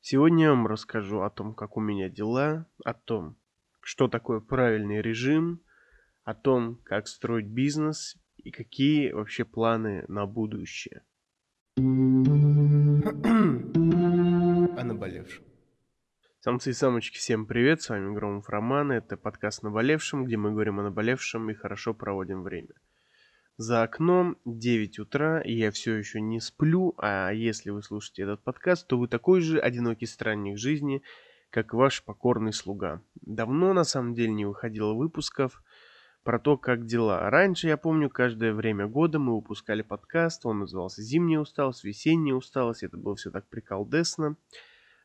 Сегодня я вам расскажу о том, как у меня дела, о том, что такое правильный режим, о том, как строить бизнес и какие вообще планы на будущее. О наболевшем. Самцы и самочки, всем привет, с вами Громов Роман, это подкаст «Наболевшем», где мы говорим о наболевшем и хорошо проводим время. За окном 9 утра, и я все еще не сплю, а если вы слушаете этот подкаст, то вы такой же одинокий странник жизни, как ваш покорный слуга. Давно, на самом деле, не выходило выпусков про то, как дела. Раньше, я помню, каждое время года мы выпускали подкаст, он назывался «Зимняя усталость», «Весенняя усталость», это было все так приколдесно.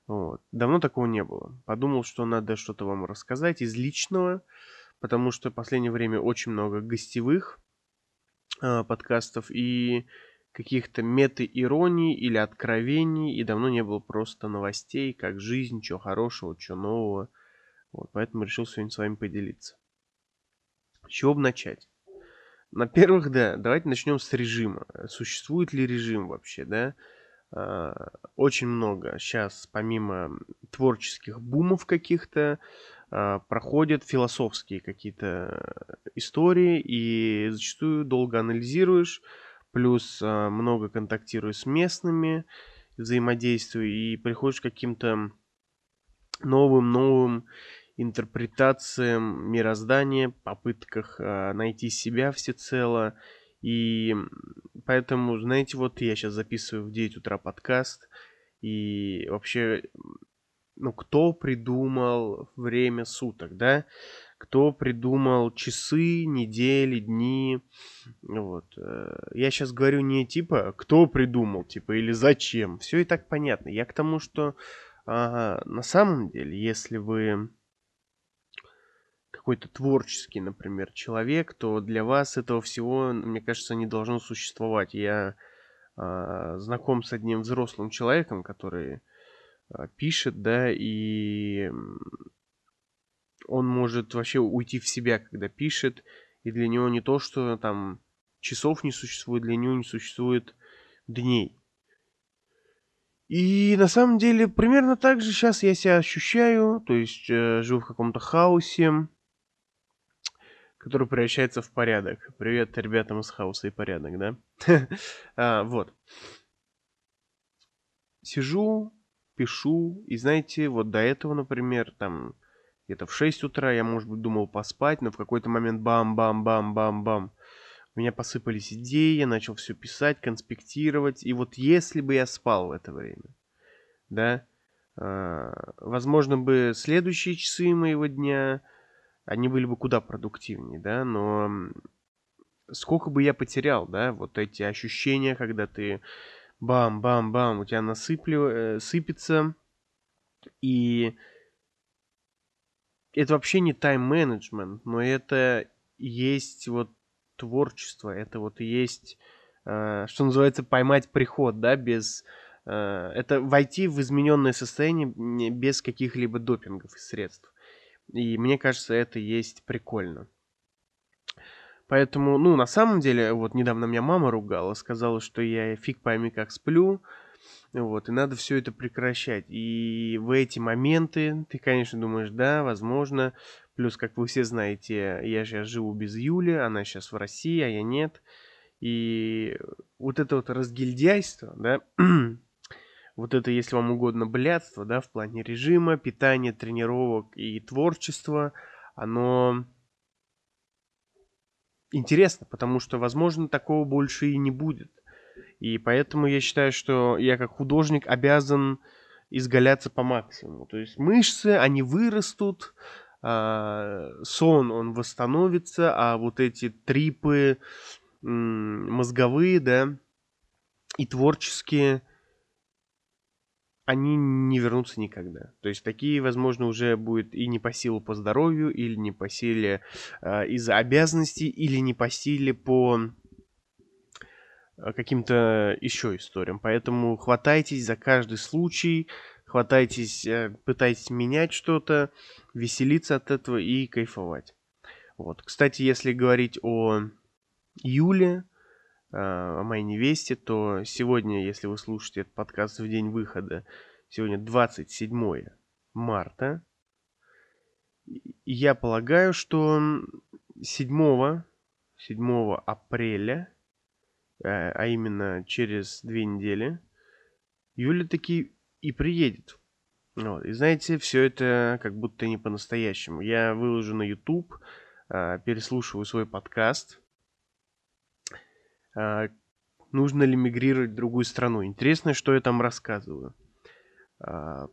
Вот. Давно такого не было. Подумал, что надо что-то вам рассказать из личного, потому что в последнее время очень много гостевых подкастов и каких-то мета-ироний или откровений, и давно не было просто новостей, как жизнь, что хорошего, что нового. Вот, поэтому решил сегодня с вами поделиться. С чего бы начать? На первых, да, давайте начнем с режима. Существует ли режим вообще, да? А, очень много сейчас, помимо творческих бумов каких-то, проходят философские какие-то истории, и зачастую долго анализируешь, плюс а, много контактируешь с местными, взаимодействую, и приходишь к каким-то новым-новым интерпретациям мироздания, попытках э, найти себя всецело. И поэтому, знаете, вот я сейчас записываю в 9 утра подкаст, и вообще, ну, кто придумал время суток, да? Кто придумал часы, недели, дни, вот. Э, я сейчас говорю не типа, кто придумал, типа, или зачем. Все и так понятно. Я к тому, что а, на самом деле, если вы какой-то творческий, например, человек, то для вас этого всего, мне кажется, не должно существовать. Я э, знаком с одним взрослым человеком, который пишет, да, и он может вообще уйти в себя, когда пишет, и для него не то, что там часов не существует, для него не существует дней. И на самом деле примерно так же сейчас я себя ощущаю, то есть э, живу в каком-то хаосе, который превращается в порядок. Привет ребятам из хаоса и порядок, да? а, вот. Сижу, пишу, и знаете, вот до этого, например, там где-то в 6 утра я, может быть, думал поспать, но в какой-то момент бам-бам-бам-бам-бам. У меня посыпались идеи, я начал все писать, конспектировать. И вот если бы я спал в это время, да, э, возможно бы следующие часы моего дня они были бы куда продуктивнее, да, но сколько бы я потерял, да, вот эти ощущения, когда ты бам-бам-бам, у тебя насыплю, э, сыпется, и это вообще не тайм-менеджмент, но это есть вот творчество, это вот есть, э, что называется, поймать приход, да, без... Э, это войти в измененное состояние без каких-либо допингов и средств. И мне кажется, это есть прикольно. Поэтому, ну, на самом деле, вот недавно меня мама ругала, сказала, что я фиг пойми как сплю, вот, и надо все это прекращать. И в эти моменты ты, конечно, думаешь, да, возможно, плюс, как вы все знаете, я сейчас живу без Юли, она сейчас в России, а я нет. И вот это вот разгильдяйство, да, вот это, если вам угодно, блядство, да, в плане режима, питания, тренировок и творчества, оно интересно, потому что, возможно, такого больше и не будет. И поэтому я считаю, что я как художник обязан изгаляться по максимуму. То есть мышцы, они вырастут, а, сон, он восстановится, а вот эти трипы мозговые, да, и творческие – они не вернутся никогда. То есть такие, возможно, уже будет и не по силу по здоровью, или не по силе э, из-за обязанностей, или не по силе по а, каким-то еще историям. Поэтому хватайтесь за каждый случай, хватайтесь, э, пытайтесь менять что-то, веселиться от этого и кайфовать. Вот. Кстати, если говорить о Юле, о моей невесте, то сегодня, если вы слушаете этот подкаст в день выхода, Сегодня 27 марта. Я полагаю, что 7, 7 апреля, э, а именно через две недели, Юля таки и приедет. Вот. И знаете, все это как будто не по-настоящему. Я выложу на YouTube, а, переслушиваю свой подкаст. А, нужно ли мигрировать в другую страну? Интересно, что я там рассказываю. А,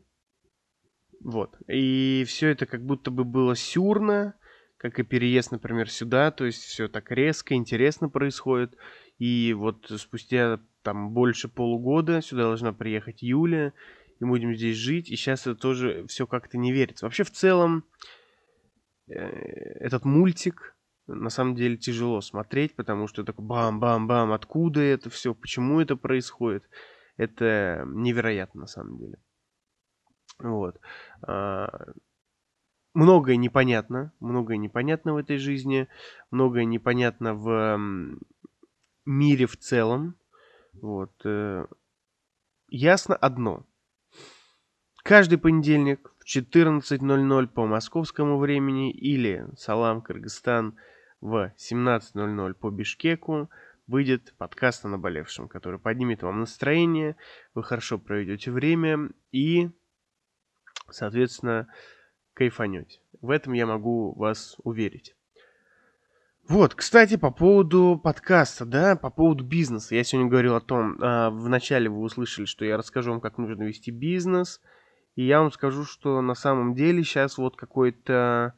вот. И все это как будто бы было сюрно, как и переезд, например, сюда. То есть все так резко, интересно происходит. И вот спустя там больше полугода сюда должна приехать Юля, и будем здесь жить. И сейчас это тоже все как-то не верится. Вообще, в целом, э, этот мультик на самом деле тяжело смотреть, потому что такой бам-бам-бам, откуда это все, почему это происходит. Это невероятно на самом деле. Вот. А, многое непонятно, многое непонятно в этой жизни, многое непонятно в мире в целом. Вот. Э, ясно одно. Каждый понедельник 14.00 по московскому времени или Салам, Кыргызстан в 17.00 по Бишкеку выйдет подкаст о наболевшем, который поднимет вам настроение, вы хорошо проведете время и соответственно, кайфанете. В этом я могу вас уверить. Вот, кстати, по поводу подкаста, да, по поводу бизнеса. Я сегодня говорил о том, а, вначале вы услышали, что я расскажу вам, как нужно вести бизнес. И я вам скажу, что на самом деле сейчас вот какой-то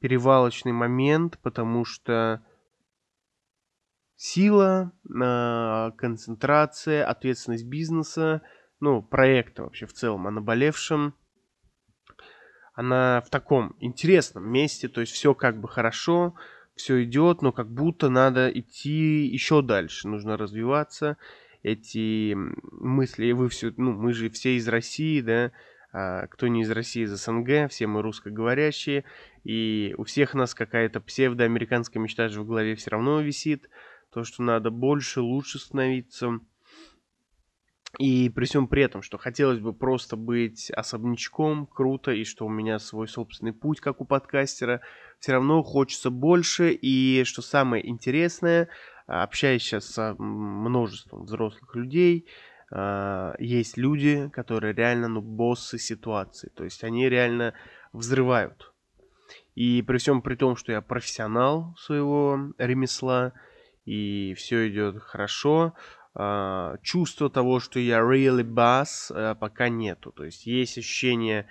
перевалочный момент, потому что сила, а, концентрация, ответственность бизнеса, ну, проекта вообще в целом о наболевшем – она в таком интересном месте, то есть все как бы хорошо, все идет, но как будто надо идти еще дальше, нужно развиваться. Эти мысли, вы все, ну, мы же все из России, да, кто не из России, из СНГ, все мы русскоговорящие, и у всех нас какая-то псевдоамериканская мечта же в голове все равно висит, то, что надо больше, лучше становиться, и при всем при этом, что хотелось бы просто быть особнячком, круто, и что у меня свой собственный путь, как у подкастера, все равно хочется больше. И что самое интересное, общаясь сейчас с множеством взрослых людей, а, есть люди, которые реально, ну, боссы ситуации. То есть они реально взрывают. И при всем при том, что я профессионал своего ремесла, и все идет хорошо, а, чувства того, что я really boss, э, пока нету. То есть есть ощущение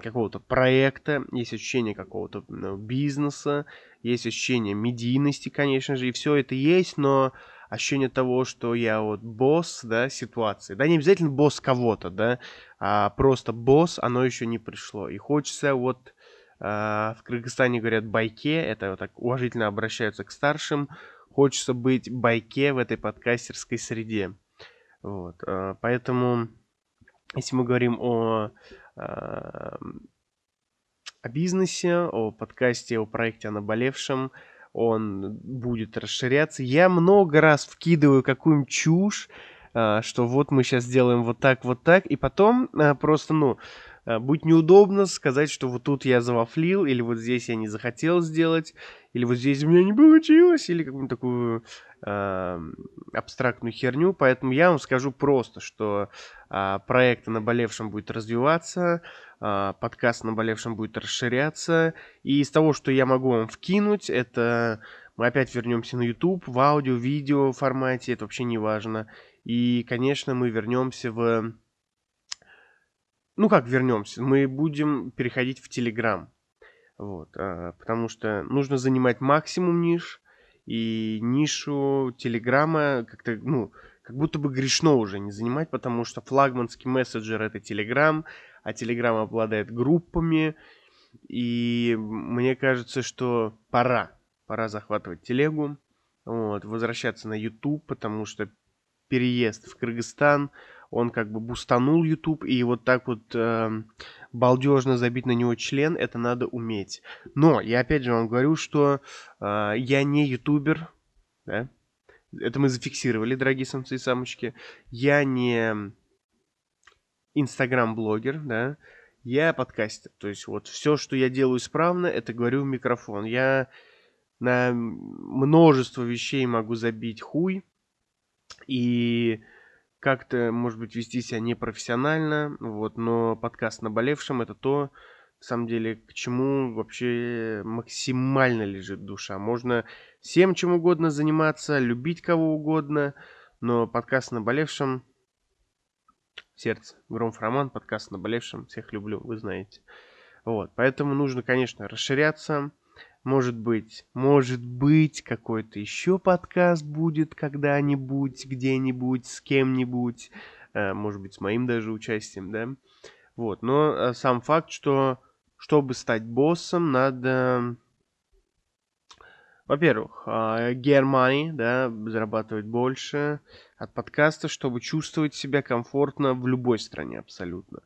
какого-то проекта, есть ощущение какого-то ну, бизнеса, есть ощущение медийности, конечно же, и все это есть, но ощущение того, что я вот босс, да, ситуации, да, не обязательно босс кого-то, да, а просто босс, оно еще не пришло. И хочется вот э, в Кыргызстане говорят байке, это вот так уважительно обращаются к старшим, хочется быть байке в этой подкастерской среде. Вот, а, поэтому, если мы говорим о, а, о бизнесе, о подкасте, о проекте о наболевшем, он будет расширяться. Я много раз вкидываю какую-нибудь чушь, а, что вот мы сейчас сделаем вот так, вот так, и потом просто, ну, будет неудобно сказать, что вот тут я завафлил, или вот здесь я не захотел сделать, или вот здесь у меня не получилось, или какую-нибудь такую э, абстрактную херню. Поэтому я вам скажу просто, что э, проект о наболевшем будет развиваться, э, подкаст о наболевшем будет расширяться. И из того, что я могу вам вкинуть, это мы опять вернемся на YouTube в аудио, видео формате, это вообще не важно. И, конечно, мы вернемся в... Ну как вернемся? Мы будем переходить в Telegram. Вот, а, потому что нужно занимать максимум ниш, и нишу Телеграма как-то, ну, как будто бы грешно уже не занимать, потому что флагманский мессенджер это Телеграм, а Телеграм обладает группами, и мне кажется, что пора, пора захватывать телегу, вот, возвращаться на YouTube, потому что переезд в Кыргызстан, он как бы бустанул YouTube, и вот так вот э, балдежно забить на него член, это надо уметь. Но я опять же вам говорю, что э, я не ютубер, да? это мы зафиксировали, дорогие самцы и самочки, я не инстаграм-блогер, да, я подкастер. То есть вот все, что я делаю исправно, это говорю в микрофон. Я на множество вещей могу забить хуй и как-то, может быть, вести себя непрофессионально, вот, но подкаст «Наболевшим» — это то, на самом деле, к чему вообще максимально лежит душа. Можно всем чем угодно заниматься, любить кого угодно, но подкаст «Наболевшим» сердце. Громов Роман, подкаст «Наболевшим». Всех люблю, вы знаете. Вот, поэтому нужно, конечно, расширяться. Может быть, может быть, какой-то еще подкаст будет когда-нибудь, где-нибудь, с кем-нибудь. Э, может быть, с моим даже участием, да. Вот, но э, сам факт, что чтобы стать боссом, надо во-первых, get money, да, зарабатывать больше от подкаста, чтобы чувствовать себя комфортно в любой стране абсолютно.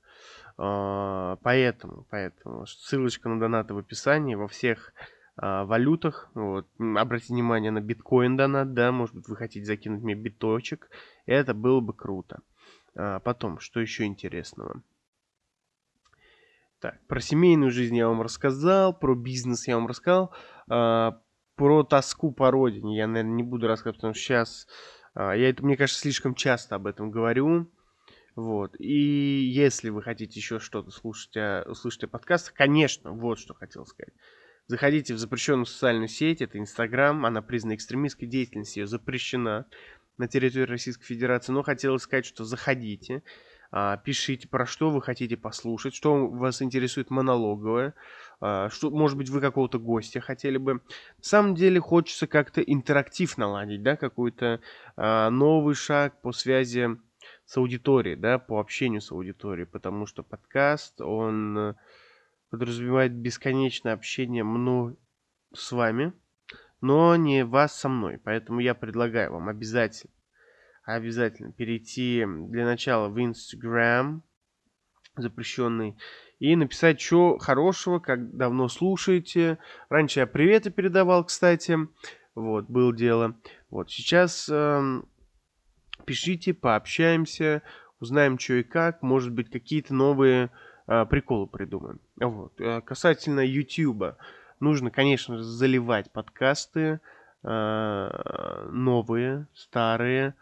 А, поэтому, поэтому ссылочка на донаты в описании во всех а, валютах. Вот. Обратите внимание на биткоин донат, да, может быть, вы хотите закинуть мне биточек. Это было бы круто. А, потом, что еще интересного? Так, про семейную жизнь я вам рассказал, про бизнес я вам рассказал про тоску по родине я, наверное, не буду рассказывать, потому что сейчас а, я это, мне кажется, слишком часто об этом говорю. Вот. И если вы хотите еще что-то слушать, о, услышать о подкастах, конечно, вот что хотел сказать. Заходите в запрещенную социальную сеть, это Инстаграм, она признана экстремистской деятельностью, ее запрещена на территории Российской Федерации, но хотелось сказать, что заходите, а, пишите, про что вы хотите послушать, что вас интересует монологовое, а, что, может быть, вы какого-то гостя хотели бы. На самом деле хочется как-то интерактив наладить, да, какой-то а, новый шаг по связи с аудиторией, да, по общению с аудиторией, потому что подкаст, он э, подразумевает бесконечное общение мной с вами, но не вас со мной. Поэтому я предлагаю вам обязательно обязательно перейти для начала в Instagram, запрещенный, и написать, что хорошего, как давно слушаете. Раньше я приветы передавал, кстати. Вот, было дело. Вот, сейчас э, пишите, пообщаемся, узнаем, что и как. Может быть, какие-то новые э, приколы придумаем. Вот. Э, касательно YouTube, нужно, конечно же, заливать подкасты э, новые, старые,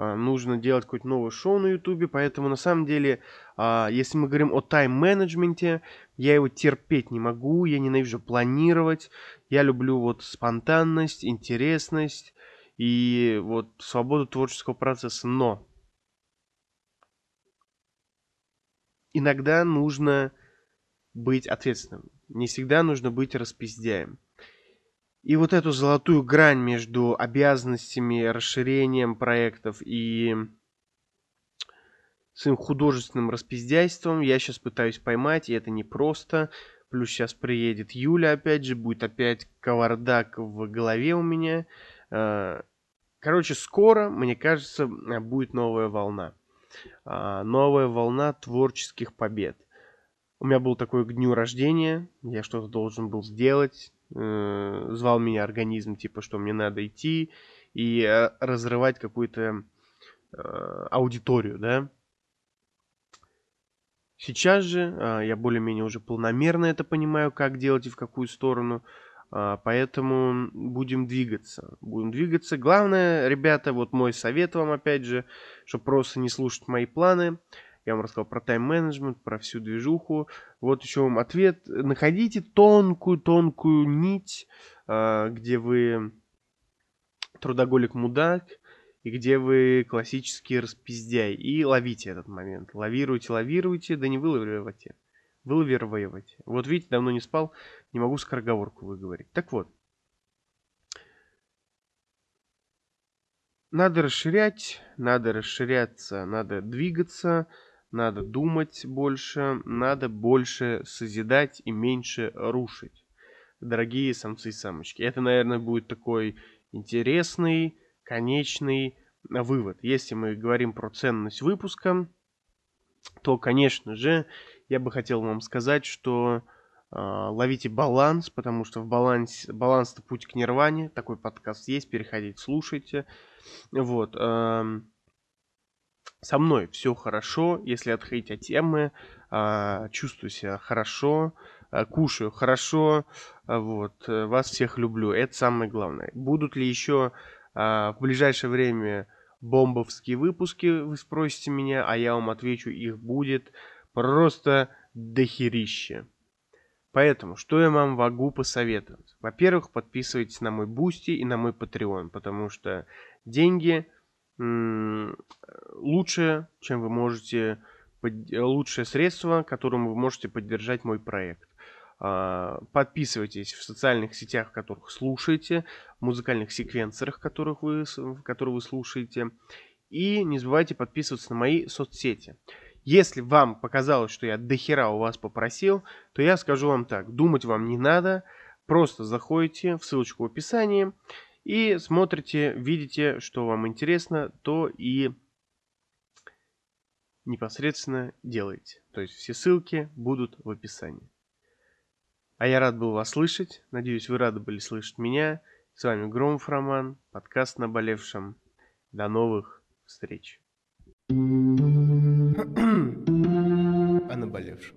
а, нужно делать какое-то новое шоу на Ютубе, поэтому на самом деле, а, если мы говорим о тайм-менеджменте, я его терпеть не могу, я ненавижу планировать, я люблю вот спонтанность, интересность и вот свободу творческого процесса, но иногда нужно быть ответственным, не всегда нужно быть распиздяем. И вот эту золотую грань между обязанностями, расширением проектов и своим художественным распиздяйством я сейчас пытаюсь поймать, и это непросто. Плюс сейчас приедет Юля, опять же, будет опять кавардак в голове у меня. А, короче, скоро, мне кажется, будет новая волна. А, новая волна творческих побед. У меня был такой к дню рождения, я что-то должен был сделать, э, звал меня организм, типа, что мне надо идти и э, разрывать какую-то э, аудиторию, да. Сейчас же э, я более-менее уже полномерно это понимаю, как делать и в какую сторону. Uh, поэтому будем двигаться. Будем двигаться. Главное, ребята, вот мой совет вам опять же, чтобы просто не слушать мои планы. Я вам рассказал про тайм-менеджмент, про всю движуху. Вот еще вам ответ. Находите тонкую-тонкую нить, а, где вы трудоголик-мудак, и где вы классический распиздяй. И ловите этот момент. Лавируйте, лавируйте, да не вылавируйте. Вылавировывайте. Вот видите, давно не спал, не могу скороговорку выговорить. Так вот. Надо расширять, надо расширяться, надо двигаться, надо думать больше, надо больше созидать и меньше рушить. Дорогие самцы и самочки. Это, наверное, будет такой интересный, конечный вывод. Если мы говорим про ценность выпуска, то, конечно же, я бы хотел вам сказать, что э, ловите баланс, потому что в балансе баланс это путь к нирване. Такой подкаст есть, переходите, слушайте. Вот. Со мной все хорошо, если отходить от темы, а, чувствую себя хорошо, а, кушаю хорошо, а, вот, э, вас всех люблю, это самое главное. Будут ли еще в ближайшее время бомбовские выпуски, вы спросите меня, а я вам отвечу, их будет просто дохерище. Поэтому, что я вам могу посоветовать? Во-первых, подписывайтесь на мой Бусти и на мой Patreon, потому что деньги лучше, чем вы можете, лучшее средство, которым вы можете поддержать мой проект. А, подписывайтесь в социальных сетях, в которых слушаете, в музыкальных секвенсорах, которых вы, которые вы слушаете. И не забывайте подписываться на мои соцсети. Если вам показалось, что я дохера у вас попросил, то я скажу вам так. Думать вам не надо. Просто заходите в ссылочку в описании и смотрите, видите, что вам интересно, то и непосредственно делаете. То есть все ссылки будут в описании. А я рад был вас слышать. Надеюсь, вы рады были слышать меня. С вами Громов Роман, подкаст «Наболевшем». До новых встреч. thank you о наболевшем.